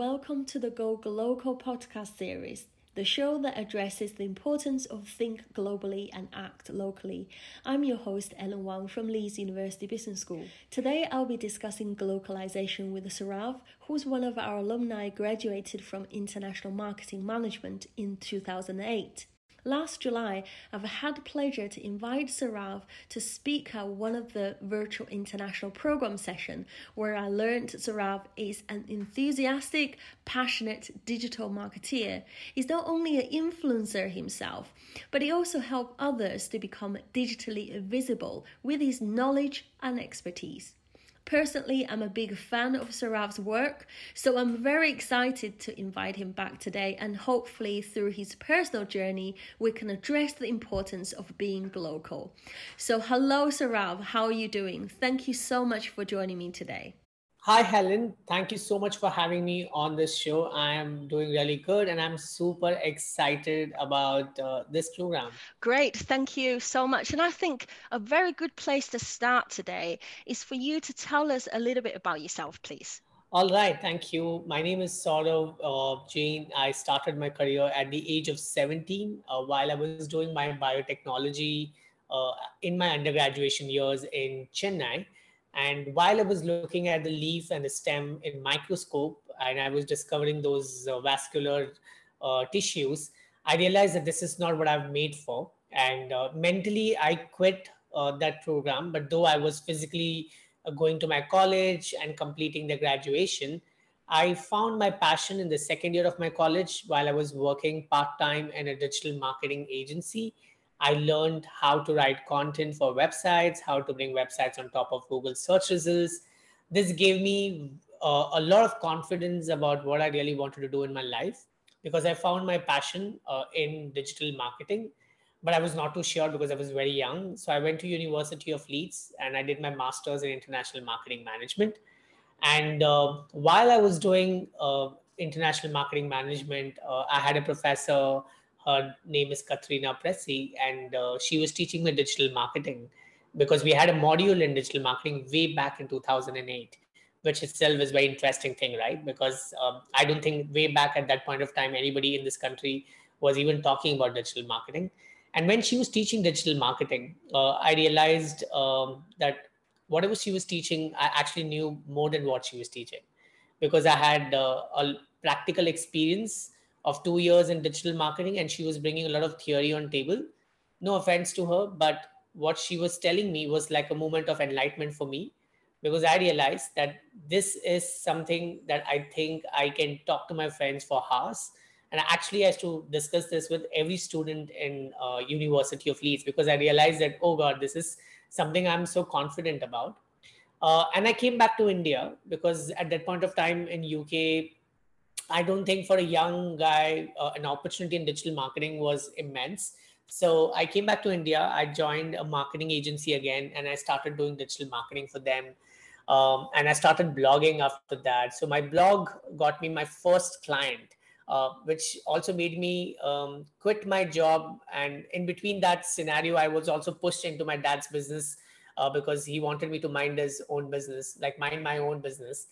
welcome to the Go Glocal podcast series, the show that addresses the importance of think globally and act locally. I'm your host, Ellen Wang from Leeds University Business School. Today, I'll be discussing globalization with Sorav, who's one of our alumni graduated from International Marketing Management in 2008. Last July, I've had the pleasure to invite Sorav to speak at one of the virtual international program session where I learned Sorav is an enthusiastic, passionate digital marketeer. He's not only an influencer himself, but he also helps others to become digitally visible with his knowledge and expertise. Personally, I'm a big fan of Sorav's work, so I'm very excited to invite him back today and hopefully through his personal journey, we can address the importance of being local. So, hello, Sorav, how are you doing? Thank you so much for joining me today. Hi, Helen. Thank you so much for having me on this show. I am doing really good and I'm super excited about uh, this program. Great. Thank you so much. And I think a very good place to start today is for you to tell us a little bit about yourself, please. All right. Thank you. My name is Sorav uh, Jain. I started my career at the age of 17 uh, while I was doing my biotechnology uh, in my undergraduation years in Chennai. And while I was looking at the leaf and the stem in microscope, and I was discovering those uh, vascular uh, tissues, I realized that this is not what I've made for. And uh, mentally, I quit uh, that program. But though I was physically uh, going to my college and completing the graduation, I found my passion in the second year of my college while I was working part time in a digital marketing agency I learned how to write content for websites, how to bring websites on top of Google search results. This gave me uh, a lot of confidence about what I really wanted to do in my life because I found my passion uh, in digital marketing, but I was not too sure because I was very young. So I went to University of Leeds and I did my master's in international marketing management. And uh, while I was doing uh, international marketing management, uh, I had a professor her name is Katrina Pressy, and uh, she was teaching me digital marketing because we had a module in digital marketing way back in 2008 which itself is very interesting thing right? Because um, i don't think way back at that point of time anybody in this country was even talking about digital marketing. And when she was teaching digital marketing uh, i realized um, that whatever she was teaching i actually knew more than what she was teaching because i had uh, a practical experience of two years in digital marketing and she was bringing a lot of theory on table. No offense to her but what she was telling me was like a moment of enlightenment for me because i realized that this is something that i think i can talk to my friends for hours. And I actually had to discuss this with every student in uh, university of leeds because i realized that oh god this is something i'm so confident about. Uh, and i came back to india because at that point of time in uk I don't think for a young guy, uh, an opportunity in digital marketing was immense. So I came back to India. I joined a marketing agency again, and I started doing digital marketing for them. Um, and I started blogging after that. So my blog got me my first client, uh, which also made me um, quit my job. And in between that scenario, I was also pushed into my dad's business uh, because he wanted me to mind his own business, like mind my own business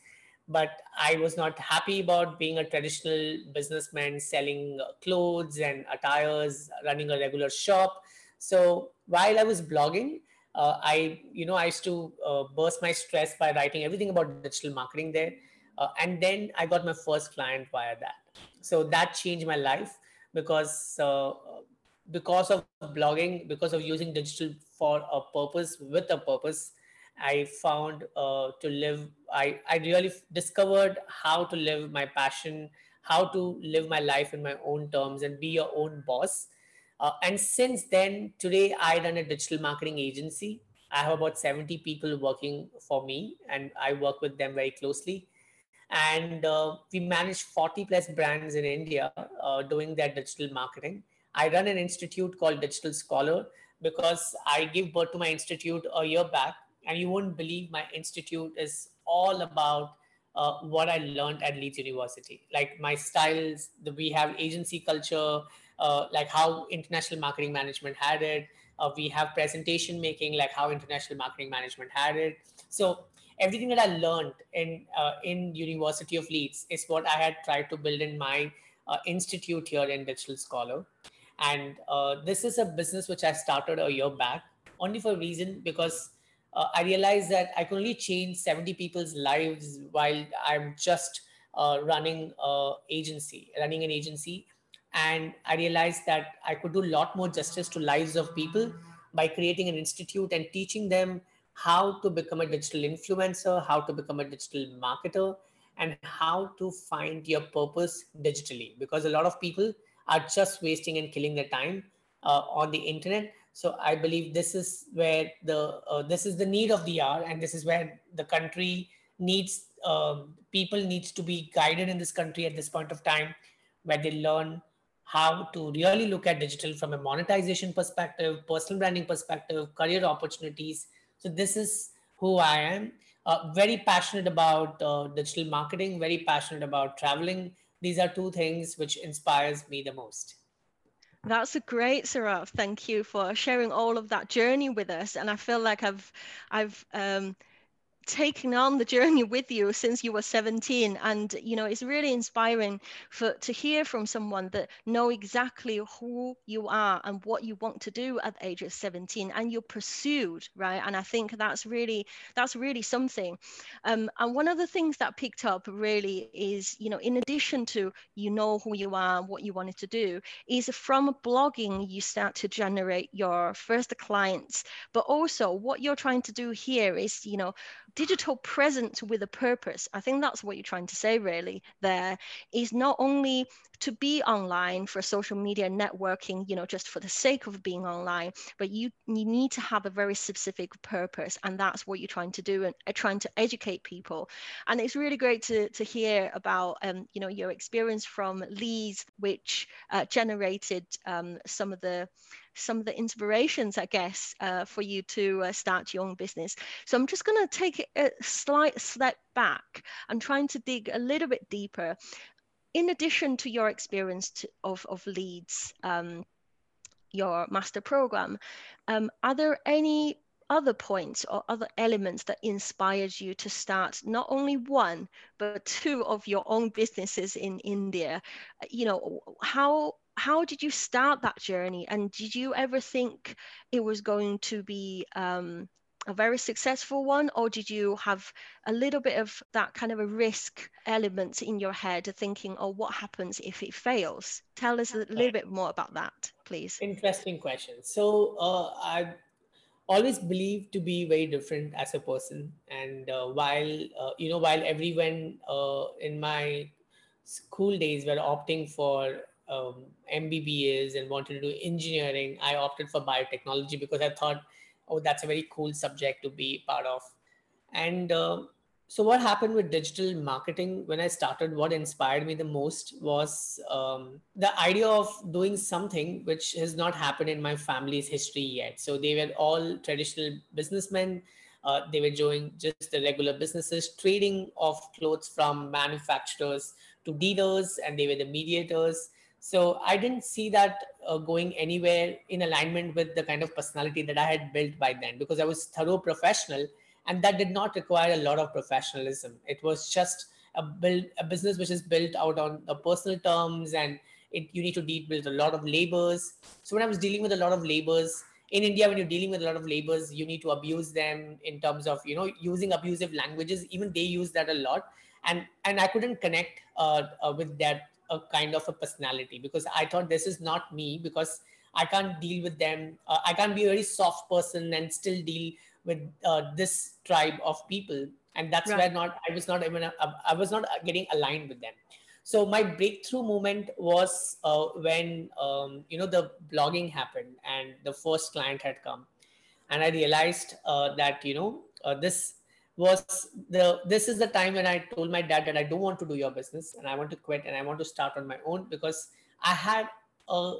but I was not happy about being a traditional businessman selling clothes and attires, running a regular shop. So while I was blogging, uh, I, you know, I used to uh, burst my stress by writing everything about digital marketing there. Uh, and then I got my first client via that. So that changed my life because uh, because of blogging, because of using digital for a purpose with a purpose, I found uh, to live, I, I really discovered how to live my passion, how to live my life in my own terms and be your own boss. Uh, and since then, today I run a digital marketing agency. I have about 70 people working for me, and I work with them very closely. And uh, we manage 40 plus brands in India uh, doing their digital marketing. I run an institute called Digital Scholar because I gave birth to my institute a year back and you won't believe my institute is all about uh, what I learned at Leeds University. Like my styles, the, we have agency culture, uh, like how international marketing management had it. Uh, we have presentation making, like how international marketing management had it. So everything that I learned in uh, in University of Leeds is what I had tried to build in my uh, institute here in Digital Scholar. And uh, this is a business which I started a year back, only for a reason because uh, I realized that I can only change 70 people's lives while I'm just uh, running a agency, running an agency. And I realized that I could do a lot more justice to lives of people by creating an institute and teaching them how to become a digital influencer, how to become a digital marketer, and how to find your purpose digitally. Because a lot of people are just wasting and killing their time uh, on the internet. So I believe this is where the uh, this is the need of the hour, and this is where the country needs um, people needs to be guided in this country at this point of time, where they learn how to really look at digital from a monetization perspective, personal branding perspective, career opportunities. So this is who I am. Uh, very passionate about uh, digital marketing, very passionate about traveling. These are two things which inspires me the most. That's a great, Sorav. Thank you for sharing all of that journey with us. And I feel like I've, I've um, taken on the journey with you since you were 17 and you know it's really inspiring for to hear from someone that know exactly who you are and what you want to do at the age of 17 and you're pursued right? And i think that's really that's really something. Um, and one of the things that picked up really is you know in addition to you know who you are and what you wanted to do is from blogging you start to generate your first clients. But also what you're trying to do here is you know digital presence with a purpose. I think that's what you're trying to say really there is not only to be online for social media networking you know just for the sake of being online but you you need to have a very specific purpose and that's what you're trying to do and uh, trying to educate people. And it's really great to to hear about um, you know your experience from Leeds which uh, generated um, some of the some of the inspirations, I guess, uh, for you to uh, start your own business. So I'm just going to take a slight step back. I'm trying to dig a little bit deeper. In addition to your experience to, of, of Leeds, um, your master program, um, are there any other points or other elements that inspired you to start not only one but two of your own businesses in India? You know, how how did you start that journey? And did you ever think it was going to be um, a very successful one or did you have a little bit of that kind of a risk element in your head thinking oh what happens if it fails? Tell us a little bit more about that please. Interesting question. So uh, i always believed to be very different as a person. And uh, while uh, you know while everyone uh, in my school days were opting for um, and wanted to do engineering, I opted for biotechnology because I thought, oh, that's a very cool subject to be part of. And uh, so, what happened with digital marketing when I started? What inspired me the most was um, the idea of doing something which has not happened in my family's history yet. So, they were all traditional businessmen. Uh, they were doing just the regular businesses, trading of clothes from manufacturers to dealers, and they were the mediators so I didn't see that uh, going anywhere in alignment with the kind of personality that I had built by then because I was thorough professional and that did not require a lot of professionalism. It was just a build a business which is built out on the personal terms and it, you need to deal with a lot of labors. So when I was dealing with a lot of labors in India, when you're dealing with a lot of labors, you need to abuse them in terms of you know using abusive languages. Even they use that a lot, and and I couldn't connect uh, uh, with that a kind of a personality because I thought this is not me because I can't deal with them. Uh, I can't be a very soft person and still deal with uh, this tribe of people. And that's right. where not I was not even uh, I was not getting aligned with them. So my breakthrough moment was uh, when um, you know the blogging happened and the first client had come, and I realized uh, that you know uh, this was the this is the time when I told my dad that I don't want to do your business and I want to quit and I want to start on my own because I had a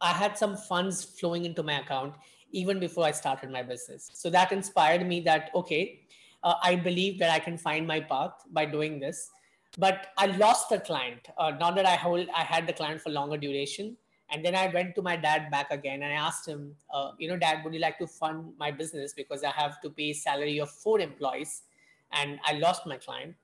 I had some funds flowing into my account even before I started my business. So that inspired me that okay, uh, I believe that I can find my path by doing this. But I lost the client. Uh, not that I hold I had the client for longer duration, and then I went to my dad back again and I asked him, uh, you know, dad, would you like to fund my business because I have to pay salary of four employees and I lost my client.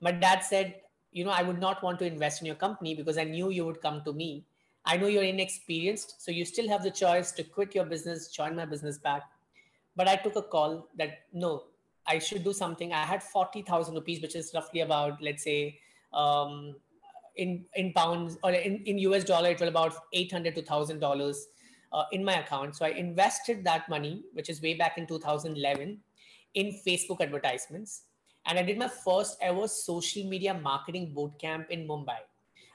My dad said, you know, I would not want to invest in your company because I knew you would come to me. I know you're inexperienced, so you still have the choice to quit your business, join my business back. But I took a call that no, I should do something. I had 40,000 rupees, which is roughly about, let's say, um, in, in pounds or in, in US dollar, it was about 800 to $1,000 uh, in my account. So I invested that money, which is way back in 2011, in Facebook advertisements. And I did my first ever social media marketing bootcamp in Mumbai.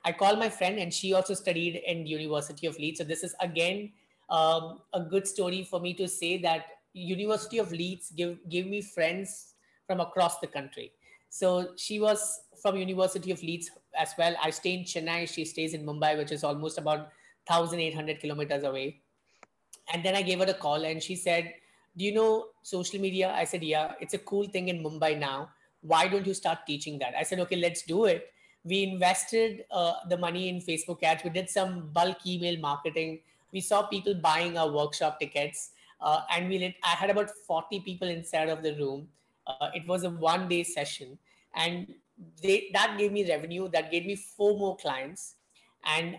I called my friend, and she also studied in University of Leeds. So this is again um, a good story for me to say that University of Leeds give give me friends from across the country. So she was from University of Leeds as well. I stay in Chennai. She stays in Mumbai, which is almost about 1,800 kilometers away. And then I gave her a call, and she said, "Do you know social media?" I said, "Yeah, it's a cool thing in Mumbai now. Why don't you start teaching that?" I said, "Okay, let's do it." We invested uh, the money in Facebook ads. We did some bulk email marketing. We saw people buying our workshop tickets uh, and we lit, I had about 40 people inside of the room. Uh, it was a one day session and they, that gave me revenue. That gave me four more clients. And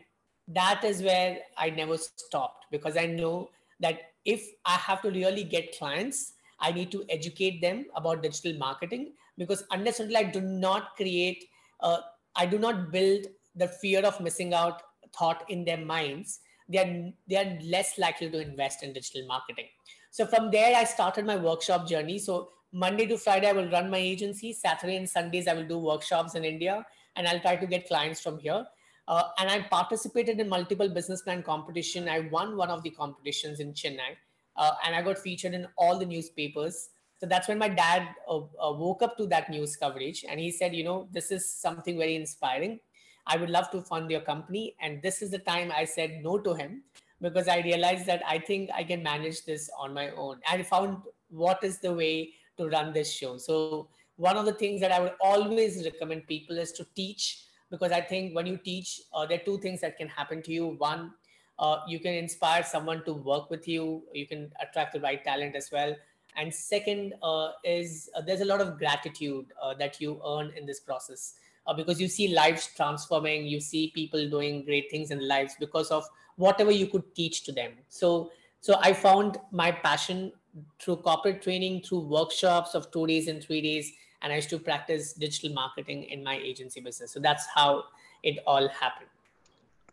that is where I never stopped because I know that if I have to really get clients, I need to educate them about digital marketing because unless until I do not create, uh, I do not build the fear of missing out thought in their minds, they are they are less likely to invest in digital marketing so from there i started my workshop journey so monday to friday i will run my agency. Saturday and sundays i will do workshops in india and i'll try to get clients from here. Uh, and i participated in multiple business plan competition. I won one of the competitions in chennai uh, and i got featured in all the newspapers. So that's when my dad uh, uh woke up to that news coverage and he said you know this is something very inspiring. I would love to fund your company. And this is the time I said no to him because I realized that I think I can manage this on my own. I found what is the way to run this show. So, one of the things that I would always recommend people is to teach because I think when you teach, uh, there are two things that can happen to you. One, uh, you can inspire someone to work with you, you can attract the right talent as well. And second uh, is uh, there's a lot of gratitude uh, that you earn in this process uh, because you see lives transforming you see people doing great things in lives because of whatever you could teach to them so so i found my passion through corporate training through workshops of two days and three days and i used to practice digital marketing in my agency business. So that's how it all happened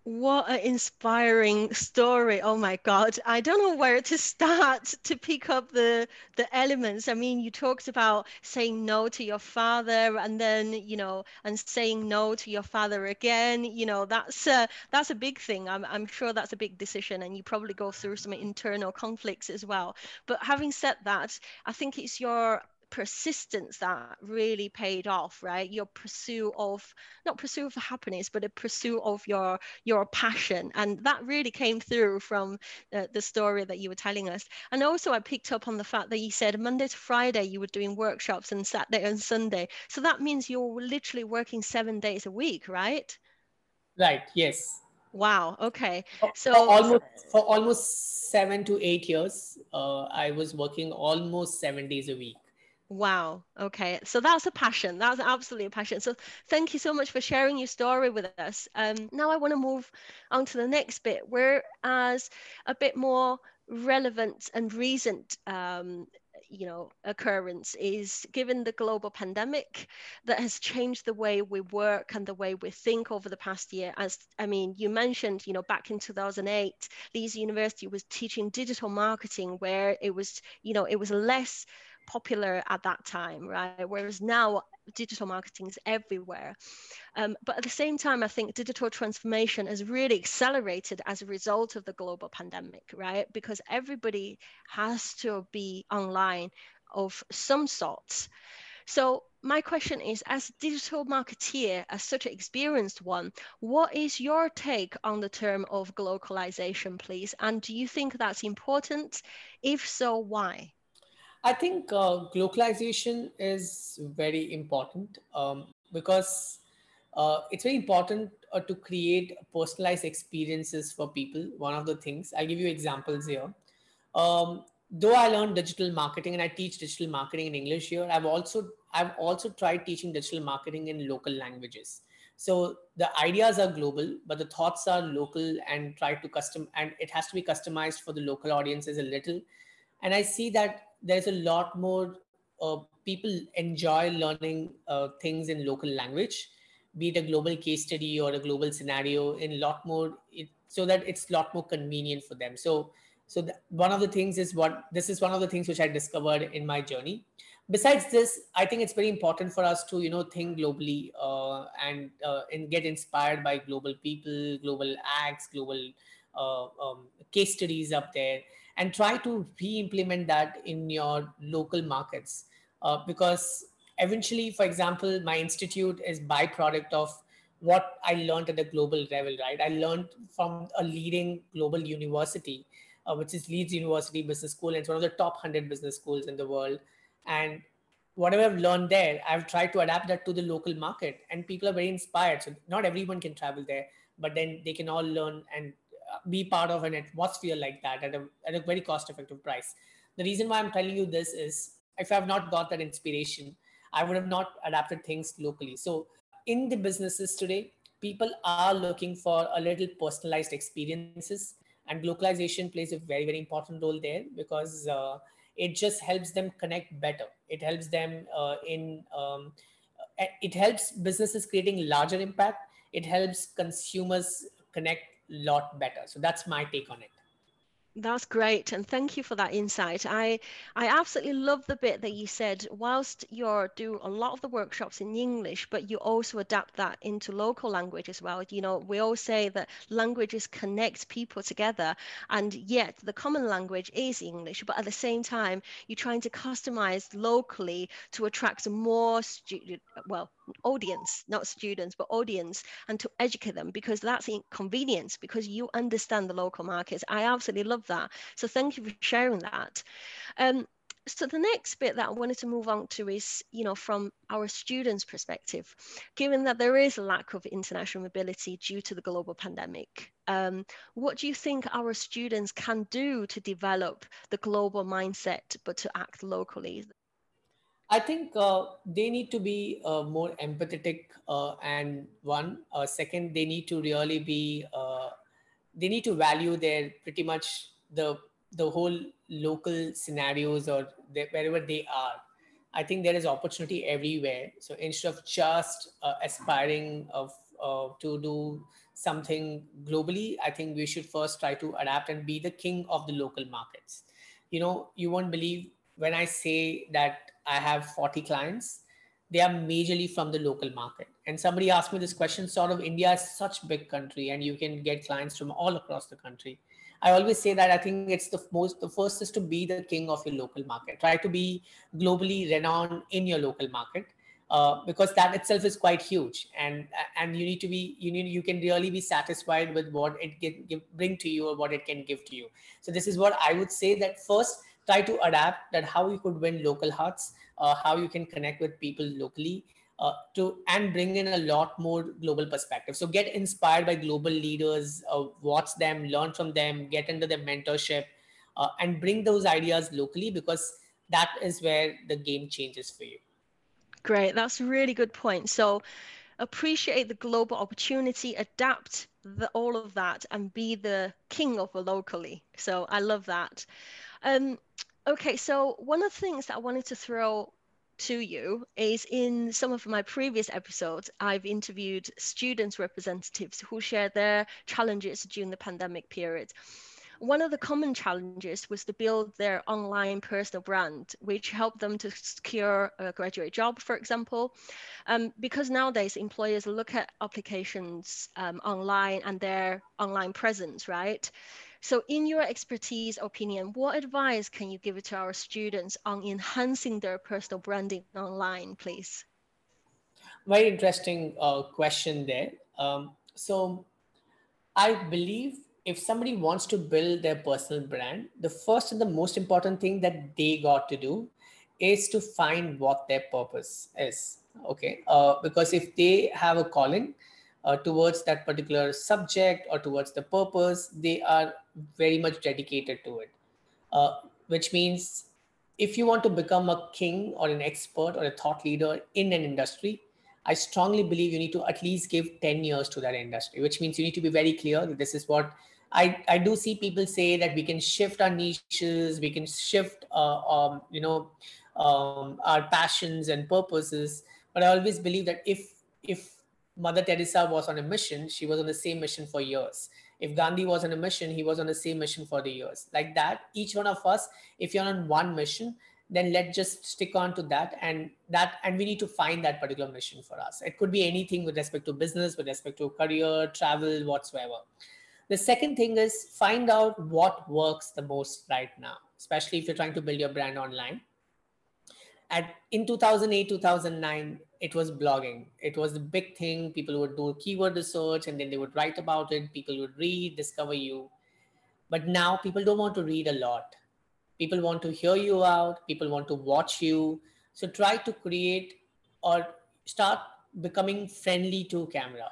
what an inspiring story. Oh my God. I don't know where to start to pick up the the elements. I mean, you talked about saying no to your father and then, you know, and saying no to your father again. You know, that's a, that's a big thing. I'm, I'm sure that's a big decision and you probably go through some internal conflicts as well. But having said that, I think it's your persistence that really paid off right your pursuit of not pursuit of happiness but a pursuit of your your passion and that really came through from the, the story that you were telling us and also i picked up on the fact that you said monday to friday you were doing workshops and saturday and sunday so that means you're literally working seven days a week right right yes Wow. Okay. So for almost for almost seven to eight years, uh, I was working almost seven days a week. Wow. Okay. So that's a passion. That's absolutely a passion. So thank you so much for sharing your story with us. Um, now I want to move on to the next bit, whereas a bit more relevant and recent um, you know occurrence is given the global pandemic that has changed the way we work and the way we think over the past year as i mean you mentioned you know back in 2008 leeds university was teaching digital marketing where it was you know it was less popular at that time, right? Whereas now digital marketing is everywhere. Um, but at the same time, I think digital transformation has really accelerated as a result of the global pandemic, right? Because everybody has to be online of some sorts. So my question is, as a digital marketeer, as such an experienced one, what is your take on the term of globalization, please? And do you think that's important? If so, why? I think uh, globalization is very important um, because uh, it's very important uh, to create personalized experiences for people. One of the things I'll give you examples here. Um, though I learned digital marketing and I teach digital marketing in English here, I've also I've also tried teaching digital marketing in local languages. So the ideas are global, but the thoughts are local and try to custom, and it has to be customized for the local audiences a little. And I see that there's a lot more uh, people enjoy learning uh, things in local language, be it a global case study or a global scenario, in lot more, it, so that it's a lot more convenient for them. So so one of the things is what this is one of the things which I discovered in my journey. Besides this, I think it's very important for us to you know think globally uh, and uh, and get inspired by global people, global acts, global uh, um, case studies up there, and try to re-implement that in your local markets. Uh, because eventually, for example, my institute is byproduct of what I learned at the global level. Right, I learned from a leading global university uh, which is Leeds University Business School, and it's one of the top 100 business schools in the world. And whatever I've learned there, I've tried to adapt that to the local market, and people are very inspired. So not everyone can travel there, but then they can all learn and be part of an atmosphere like that at a, at a very cost-effective price. The reason why I'm telling you this is if I've not got that inspiration, I would have not adapted things locally. So in the businesses today, people are looking for a little personalized experiences and localization plays a very very important role there because uh, it just helps them connect better it helps them uh, in um, it helps businesses creating larger impact it helps consumers connect lot better so that's my take on it that's great, and thank you for that insight. I I absolutely love the bit that you said. Whilst you're doing a lot of the workshops in English, but you also adapt that into local language as well. You know, we all say that languages connect people together, and yet the common language is English. But at the same time, you're trying to customize locally to attract more student, well, audience, not students, but audience, and to educate them because that's inconvenience because you understand the local markets. I absolutely love that. So thank you for sharing that. Um, so the next bit that I wanted to move on to is, you know, from our students' perspective, given that there is a lack of international mobility due to the global pandemic, um, what do you think our students can do to develop the global mindset but to act locally? I think uh, they need to be uh, more empathetic, uh, and one. Uh, second, they need to really be. Uh, they need to value their pretty much the the whole local scenarios or wherever they are. I think there is opportunity everywhere. So instead of just uh, aspiring of to do something globally, I think we should first try to adapt and be the king of the local markets. You know, you won't believe when I say that I have 40 clients, they are majorly from the local market. And somebody asked me this question sort of India is such big country and you can get clients from all across the country. I always say that I think it's the most the first is to be the king of your local market. Try to be globally renowned in your local market. Uh, because that itself is quite huge and and you need to be you need you can really be satisfied with what it can give, bring to you or what it can give to you so this is what i would say that first try to adapt that how you could win local hearts, uh, how you can connect with people locally uh, to and bring in a lot more global perspective. So get inspired by global leaders, uh, watch them, learn from them, get into their mentorship, uh, and bring those ideas locally because that is where the game changes for you. Great, that's a really good point. So appreciate the global opportunity, adapt the, all of that, and be the king of a locally. So I love that. Um, okay, so one of the things that I wanted to throw to you is in some of my previous episodes, I've interviewed students representatives who share their challenges during the pandemic period. One of the common challenges was to build their online personal brand, which helped them to secure a graduate job, for example. Um, because nowadays employers look at applications um, online and their online presence, right? So in your expertise opinion, what advice can you give to our students on enhancing their personal branding online, please? Very interesting uh, question there. Um, so I believe if somebody wants to build their personal brand, the first and the most important thing that they got to do is to find what their purpose is. Okay. Uh, because if they have a calling, uh, towards that particular subject or towards the purpose, they are very much dedicated to it. Uh, which means if you want to become a king or an expert or a thought leader in an industry, I strongly believe you need to at least give 10 years to that industry, which means you need to be very clear that this is what I, I do see people say that we can shift our niches, we can shift, uh, um, you know, um, our passions and purposes. But I always believe that if if Mother Teresa was on a mission, she was on the same mission for years. If Gandhi was on a mission, he was on the same mission for the years. Like that, each one of us, if you're on one mission, then let's just stick on to that and that and we need to find that particular mission for us. It could be anything with respect to business, with respect to career, travel, whatsoever. The second thing is find out what works the most right now, especially if you're trying to build your brand online. At in 2008, 2009, it was blogging. It was the big thing. People would do keyword research and then they would write about it. People would read, discover you. But now people don't want to read a lot. People want to hear you out. People want to watch you. So try to create or start becoming friendly to camera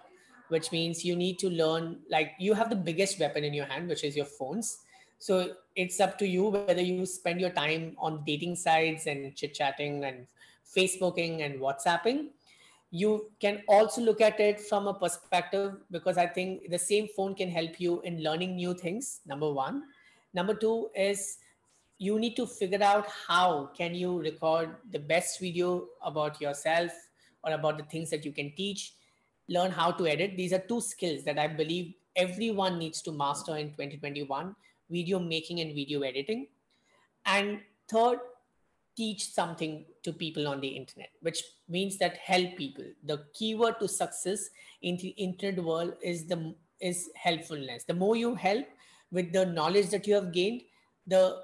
which means you need to learn like you have the biggest weapon in your hand which is your phones so it's up to you whether you spend your time on dating sites and chit chatting and facebooking and whatsapping. You can also look at it from a perspective because i think the same phone can help you in learning new things number one. Number two is you need to figure out how can you record the best video about yourself or about the things that you can teach. Learn how to edit. These are two skills that I believe everyone needs to master in 2021 video making and video editing. And third, teach something to people on the internet, which means that help people. The keyword to success in the internet world is the is helpfulness. The more you help with the knowledge that you have gained, the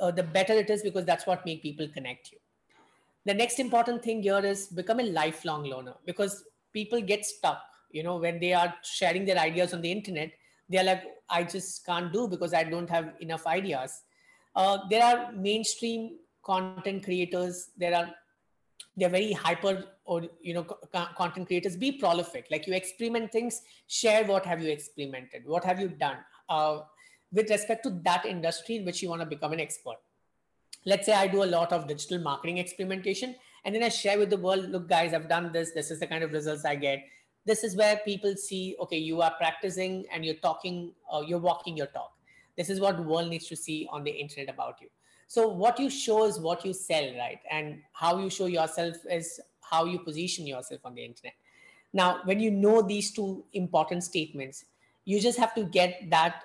uh, the better it is because that's what make people connect you. The next important thing here is become a lifelong learner because people get stuck you know when they are sharing their ideas on the internet they're like i just can't do because i don't have enough ideas. Uh, there are mainstream content creators. There are they're very hyper or you know content creators. Be prolific. Like you experiment things. Share what have you experimented. What have you done? Uh, with respect to that industry in which you want to become an expert. Let's say i do a lot of digital marketing experimentation and then i share with the world look guys i've done this. This is the kind of results i get this is where people see okay you are practicing and you're talking uh, you're walking your talk. This is what the world needs to see on the internet about you. So what you show is what you sell right? And how you show yourself is how you position yourself on the internet. Now when you know these two important statements you just have to get that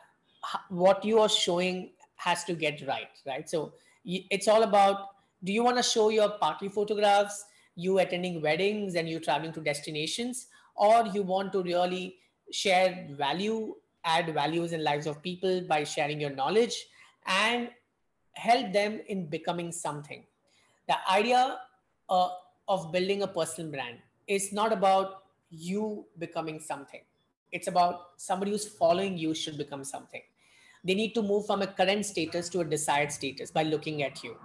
what you are showing has to get right right? So it's all about do you want to show your party photographs you attending weddings and you traveling to destinations or you want to really share value add values in lives of people by sharing your knowledge and help them in becoming something. The idea uh, of building a personal brand is not about you becoming something. It's about somebody who's following you should become something. They need to move from a current status to a desired status by looking at you.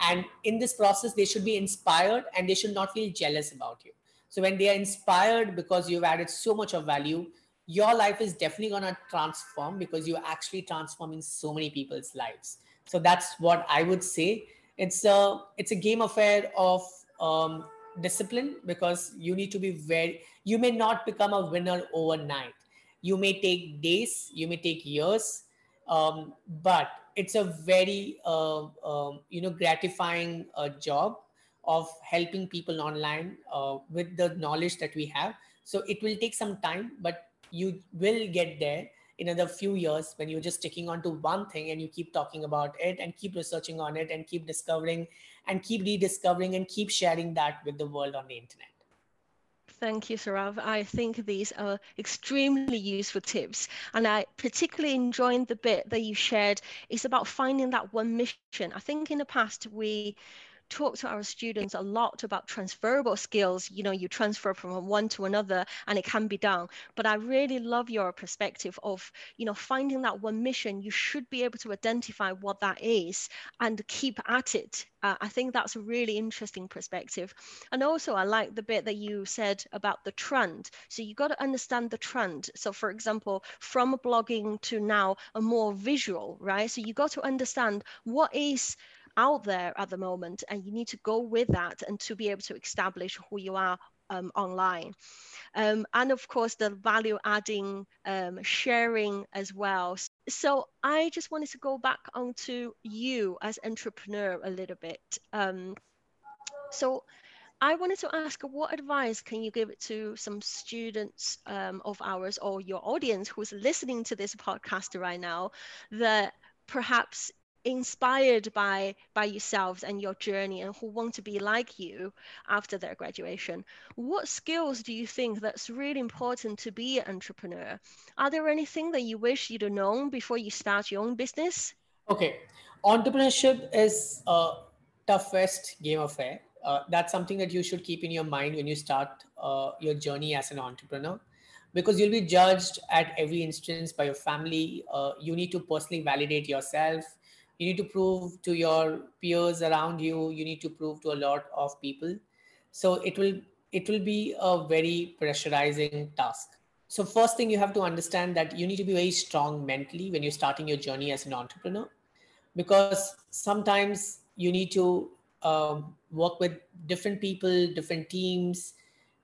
And in this process they should be inspired and they should not feel jealous about you so when they are inspired because you've added so much of value your life is definitely going to transform because you're actually transforming so many people's lives. So that's what i would say. It's a it's a game affair of um, discipline because you need to be very you may not become a winner overnight. You may take days you may take years um, but it's a very uh, um, you know gratifying uh, job of helping people online uh, with the knowledge that we have so it will take some time but you will get there in another few years when you're just sticking on to one thing and you keep talking about it and keep researching on it and keep discovering and keep rediscovering and keep sharing that with the world on the internet Thank you, Sorav. I think these are extremely useful tips. And I particularly enjoyed the bit that you shared. It's about finding that one mission. I think in the past, we talk to our students a lot about transferable skills. You know, you transfer from one to another and it can be done. But I really love your perspective of, you know, finding that one mission. You should be able to identify what that is and keep at it. Uh, I think that's a really interesting perspective. And also, I like the bit that you said about the trend. So you got to understand the trend. So, for example, from blogging to now a more visual, right? So you got to understand what is out there at the moment and you need to go with that and to be able to establish who you are um, online. Um, and of course, the value adding um, sharing as well. So I just wanted to go back onto you as entrepreneur a little bit. Um, so I wanted to ask what advice can you give to some students um, of ours or your audience who's listening to this podcast right now that perhaps inspired by by yourselves and your journey and who want to be like you after their graduation. What skills do you think that's really important to be an entrepreneur? Are there anything that you wish you'd have known before you start your own business? Okay. Entrepreneurship is a toughest game of air. Uh, that's something that you should keep in your mind when you start uh, your journey as an entrepreneur because you'll be judged at every instance by your family. Uh, you need to personally validate yourself you need to prove to your peers around you you need to prove to a lot of people. So it will it will be a very pressurizing task. So first thing you have to understand that you need to be very strong mentally when you're starting your journey as an entrepreneur because sometimes you need to um, work with different people different teams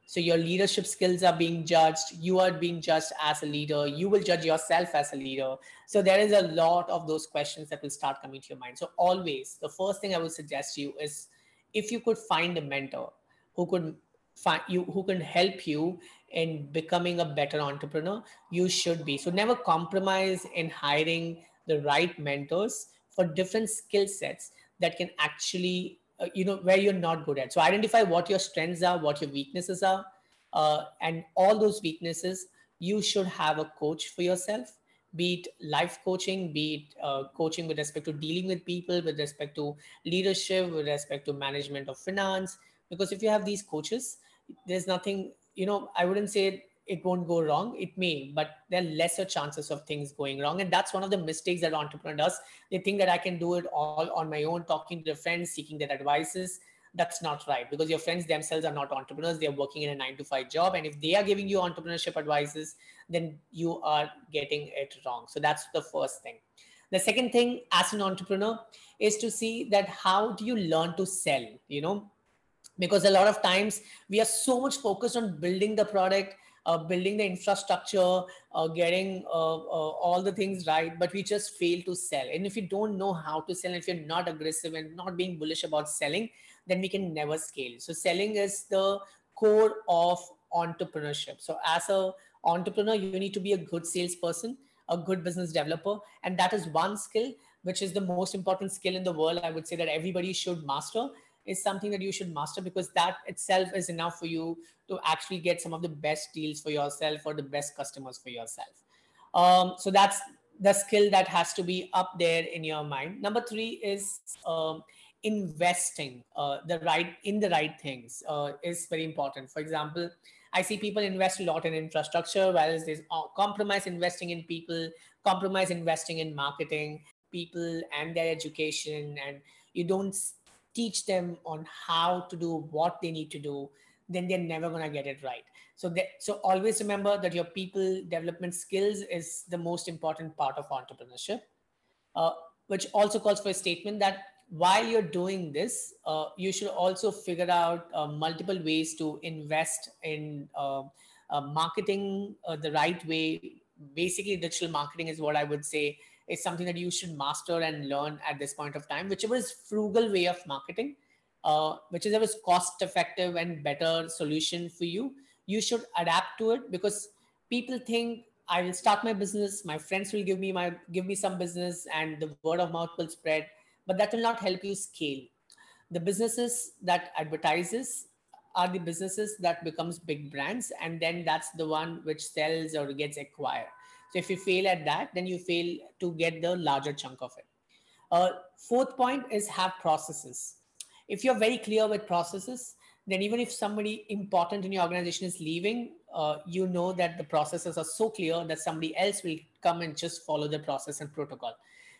so your leadership skills are being judged. You are being judged as a leader. You will judge yourself as a leader. So there is a lot of those questions that will start coming to your mind. So always the first thing i would suggest to you is if you could find a mentor who could find you who can help you in becoming a better entrepreneur you should be. So never compromise in hiring the right mentors for different skill sets that can actually uh, you know where you're not good at. So identify what your strengths are what your weaknesses are uh, and all those weaknesses you should have a coach for yourself be it life coaching be it uh, coaching with respect to dealing with people with respect to leadership with respect to management of finance. Because if you have these coaches there's nothing you know i wouldn't say it won't go wrong. It may but there are lesser chances of things going wrong. And that's one of the mistakes that entrepreneur does. They think that i can do it all on my own talking to their friends seeking their advices. That's not right because your friends themselves are not entrepreneurs. They're working in a 9 to 5 job. And if they are giving you entrepreneurship advices then you are getting it wrong. So that's the first thing. The second thing as an entrepreneur is to see that how do you learn to sell you know? Because a lot of times we are so much focused on building the product building the infrastructure, uh, getting uh, uh, all the things right, but we just fail to sell. And if you don't know how to sell, if you're not aggressive and not being bullish about selling, then we can never scale. So selling is the core of entrepreneurship. So as a entrepreneur, you need to be a good salesperson, a good business developer, and that is one skill which is the most important skill in the world. I would say that everybody should master is something that you should master because that itself is enough for you to actually get some of the best deals for yourself or the best customers for yourself. Um, so that's the skill that has to be up there in your mind. Number three is um, investing uh, the right in the right things uh, is very important. For example, I see people invest a lot in infrastructure, whereas there's uh, compromise investing in people, compromise investing in marketing, people and their education, and you don't teach them on how to do what they need to do, then they're never going to get it right. So, they, so always remember that your people development skills is the most important part of entrepreneurship, uh, which also calls for a statement that while you're doing this, uh, you should also figure out uh, multiple ways to invest in uh, uh, marketing uh, the right way. Basically, digital marketing is what I would say is something that you should master and learn at this point of time, whichever is frugal way of marketing, uh, whichever is a cost effective and better solution for you, you should adapt to it because people think I will start my business, my friends will give me my give me some business and the word of mouth will spread, but that will not help you scale. The businesses that advertises are the businesses that becomes big brands and then that's the one which sells or gets acquired so if you fail at that, then you fail to get the larger chunk of it. Uh, fourth point is have processes. If you're very clear with processes, then even if somebody important in your organization is leaving, uh, you know that the processes are so clear that somebody else will come and just follow the process and protocol.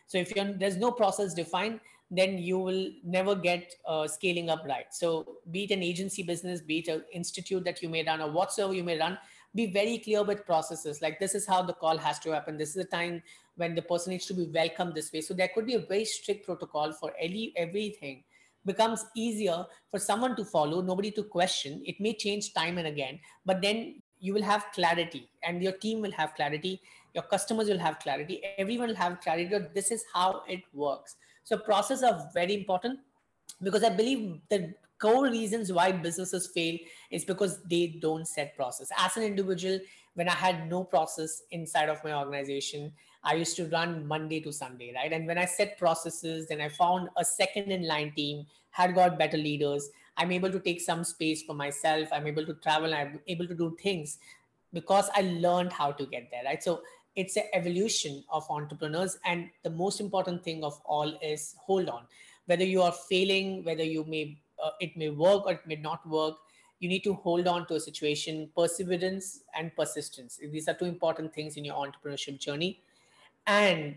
So if there's no process defined, then you will never get uh, scaling up right. So be it an agency business, be it an institute that you may run or whatsoever you may run, be very clear with processes. Like this is how the call has to happen. This is the time when the person needs to be welcomed this way. So there could be a very strict protocol for any everything becomes easier for someone to follow nobody to question. It may change time and again but then you will have clarity and your team will have clarity. Your customers will have clarity. Everyone will have clarity. That this is how it works. So processes are very important because i believe the core reasons why businesses fail is because they don't set process. As an individual when i had no process inside of my organization i used to run monday to sunday right? And when i set processes then i found a second in line team had got better leaders. I'm able to take some space for myself. I'm able to travel. I'm able to do things because i learned how to get there right? So it's an evolution of entrepreneurs. And the most important thing of all is hold on. Whether you are failing whether you may uh, it may work or it may not work you need to hold on to a situation perseverance and persistence. These are two important things in your entrepreneurship journey. And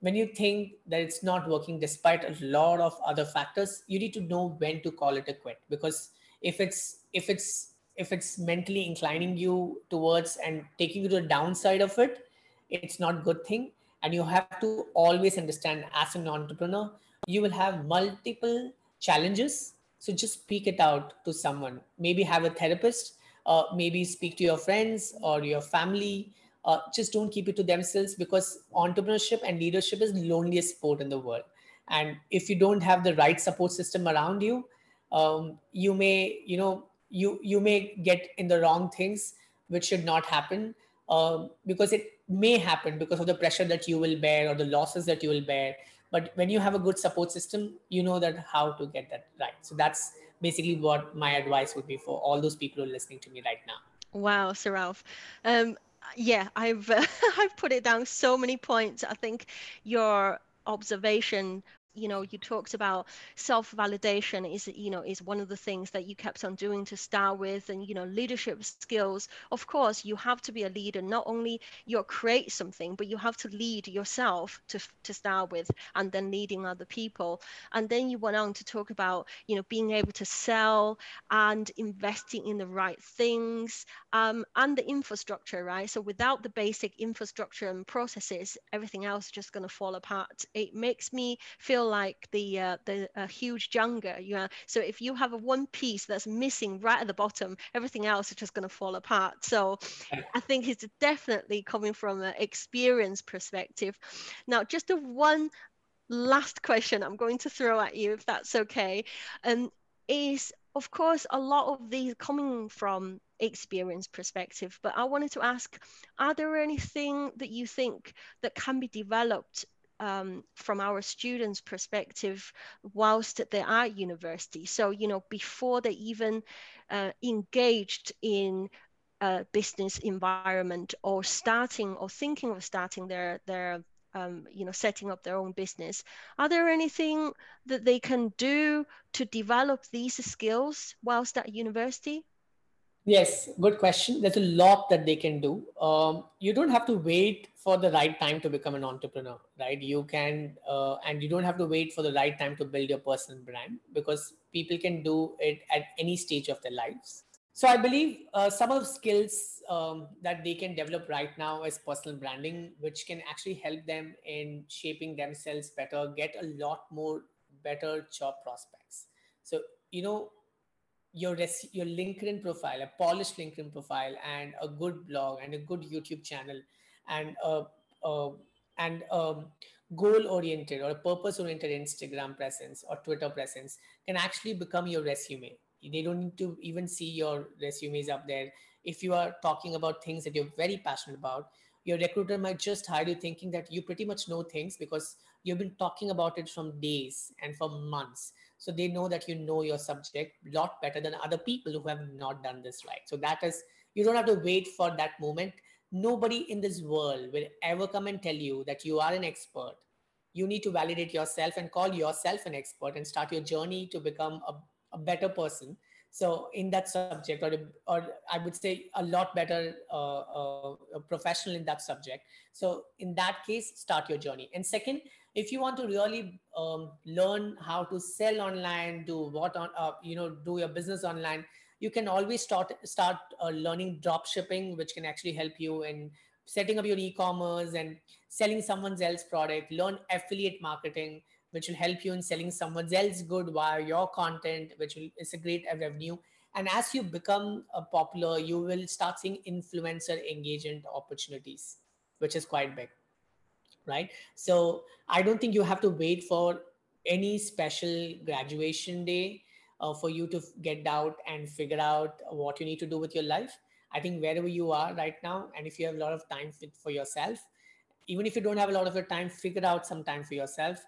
when you think that it's not working despite a lot of other factors you need to know when to call it a quit. Because if it's if it's if it's mentally inclining you towards and taking you to the downside of it it's not good thing. And you have to always understand as an entrepreneur you will have multiple challenges so just speak it out to someone. Maybe have a therapist uh, maybe speak to your friends or your family. Uh, just don't keep it to themselves because entrepreneurship and leadership is the loneliest sport in the world. And if you don't have the right support system around you um, you may you know you you may get in the wrong things which should not happen uh, because it may happen because of the pressure that you will bear or the losses that you will bear but when you have a good support system you know that how to get that right. So that's basically what my advice would be for all those people who are listening to me right now. Wow Sorav. Um, yeah i've uh, i've put it down so many points. I think your observation you know you talked about self validation is you know is one of the things that you kept on doing to start with and you know leadership skills. Of course you have to be a leader. Not only you create something but you have to lead yourself to to start with and then leading other people. And then you went on to talk about you know being able to sell and investing in the right things um, and the infrastructure right? So without the basic infrastructure and processes everything else is just going to fall apart. It makes me feel like the uh, the uh, huge Jenga. You know, so if you have a one piece that's missing right at the bottom, everything else is just going to fall apart. So I think it's definitely coming from an experience perspective. Now, just a one last question I'm going to throw at you, if that's okay, um, is of course a lot of these coming from experience perspective but i wanted to ask are there anything that you think that can be developed um, from our students' perspective whilst they are at university. So, you know, before they even uh, engaged in a business environment or starting or thinking of starting their their um, you know setting up their own business are there anything that they can do to develop these skills whilst at university Yes, good question. There's a lot that they can do. Um, you don't have to wait for the right time to become an entrepreneur, right? You can, uh, and you don't have to wait for the right time to build your personal brand because people can do it at any stage of their lives. So I believe uh, some of the skills um, that they can develop right now is personal branding, which can actually help them in shaping themselves better, get a lot more better job prospects. So you know, your res- your LinkedIn profile, a polished LinkedIn profile, and a good blog and a good YouTube channel, and a, a and a goal oriented or a purpose oriented Instagram presence or Twitter presence can actually become your resume. They don't need to even see your resumes up there. If you are talking about things that you're very passionate about, your recruiter might just hire you thinking that you pretty much know things because you've been talking about it from days and for months so they know that you know your subject a lot better than other people who have not done this right. So that is you don't have to wait for that moment. Nobody in this world will ever come and tell you that you are an expert. You need to validate yourself and call yourself an expert and start your journey to become a, a better person. So in that subject or, or i would say a lot better uh, uh, professional in that subject. So in that case start your journey. And second if you want to really um, learn how to sell online do what on uh, you know do your business online you can always start start uh, learning drop shipping which can actually help you in setting up your e-commerce and selling someone else's product. Learn affiliate marketing which will help you in selling someone else's good via your content which will, is a great revenue and as you become a popular you will start seeing influencer engagement opportunities which is quite big right? So i don't think you have to wait for any special graduation day uh, for you to get out and figure out what you need to do with your life. I think wherever you are right now and if you have a lot of time for yourself even if you don't have a lot of your time figure out some time for yourself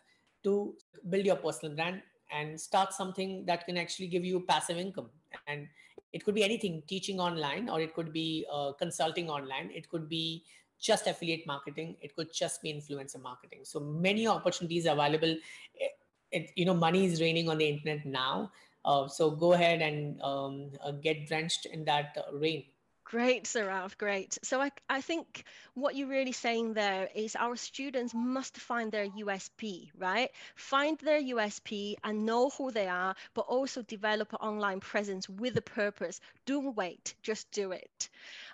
to build your personal brand and start something that can actually give you passive income. And it could be anything teaching online or it could be uh, consulting online. It could be just affiliate marketing it could just be influencer marketing so many opportunities available it, it, you know money is raining on the internet now uh, so go ahead and um, uh, get drenched in that uh, rain Great, Sorav, great. So I, I think what you're really saying there is our students must find their USP, right? Find their USP and know who they are, but also develop an online presence with a purpose. Don't wait, just do it.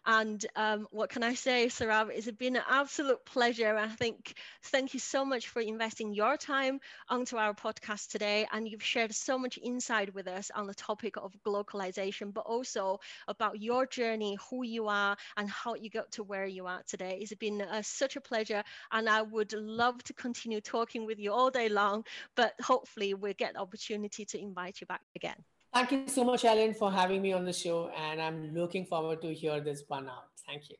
And um, what can I say, Sorav? It's been an absolute pleasure. I think thank you so much for investing your time onto our podcast today. And you've shared so much insight with us on the topic of globalization, but also about your journey who you are and how you got to where you are today. It's been uh, such a pleasure, and I would love to continue talking with you all day long. But hopefully, we'll get the opportunity to invite you back again. Thank you so much, Ellen, for having me on the show, and I'm looking forward to hear this one out. Thank you.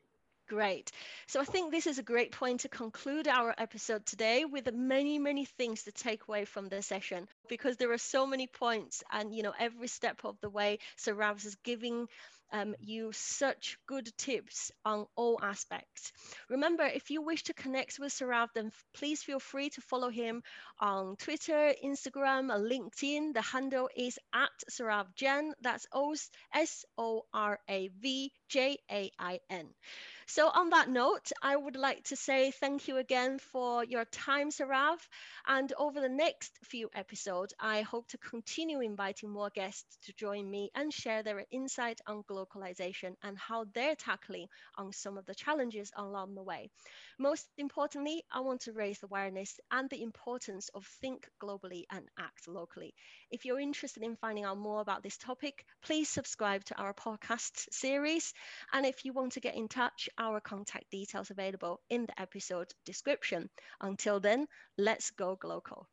Great. So I think this is a great point to conclude our episode today with many, many things to take away from the session because there are so many points and, you know, every step of the way, Sorav is giving um, you such good tips on all aspects. Remember, if you wish to connect with Sorav, then please feel free to follow him on Twitter, Instagram, or LinkedIn. The handle is at Sorav Jain. That's S O R A V J A I N. So, on that note, I would like to say thank you again for your time, Sorav. And over the next few episodes, I hope to continue inviting more guests to join me and share their insight on globalization and how they're tackling on some of the challenges along the way. Most importantly, I want to raise awareness and the importance of think globally and act locally. If you're interested in finding out more about this topic, please subscribe to our podcast series. And if you want to get in touch, our contact details available in the episode description. Until then, let's go glocal.